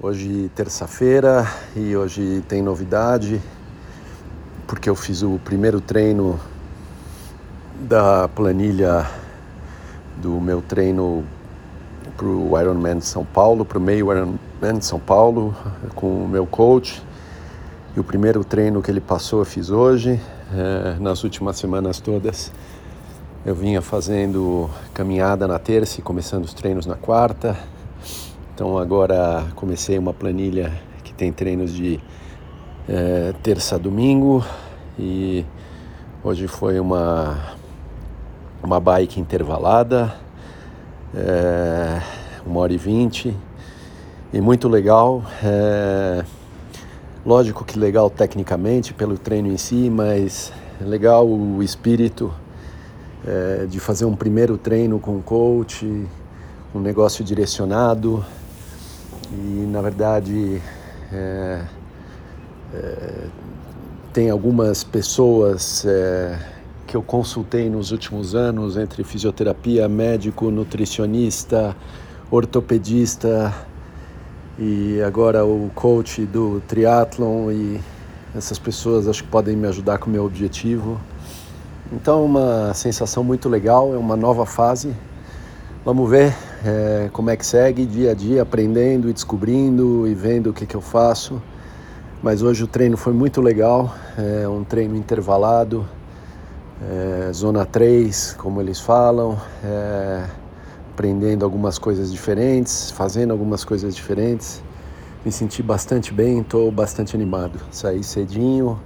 Hoje terça-feira e hoje tem novidade porque eu fiz o primeiro treino da planilha do meu treino para o Ironman de São Paulo, para o meio Ironman de São Paulo, com o meu coach. E o primeiro treino que ele passou eu fiz hoje. É, nas últimas semanas todas eu vinha fazendo caminhada na terça e começando os treinos na quarta. Então agora comecei uma planilha que tem treinos de é, terça a domingo e hoje foi uma, uma bike intervalada, é, uma hora e vinte e muito legal. É, lógico que legal tecnicamente pelo treino em si, mas legal o espírito é, de fazer um primeiro treino com coach, um negócio direcionado e na verdade é, é, tem algumas pessoas é, que eu consultei nos últimos anos entre fisioterapia, médico, nutricionista, ortopedista e agora o coach do triatlon e essas pessoas acho que podem me ajudar com o meu objetivo. Então, uma sensação muito legal, é uma nova fase. Vamos ver é, como é que segue dia a dia, aprendendo e descobrindo e vendo o que, que eu faço. Mas hoje o treino foi muito legal, é um treino intervalado, é, zona 3, como eles falam, é, aprendendo algumas coisas diferentes, fazendo algumas coisas diferentes. Me senti bastante bem, estou bastante animado. Saí cedinho,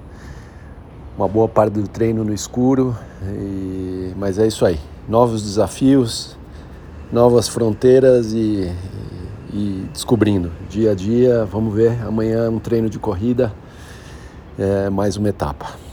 uma boa parte do treino no escuro, e... mas é isso aí. Novos desafios, novas fronteiras e, e descobrindo dia a dia. Vamos ver, amanhã um treino de corrida, é mais uma etapa.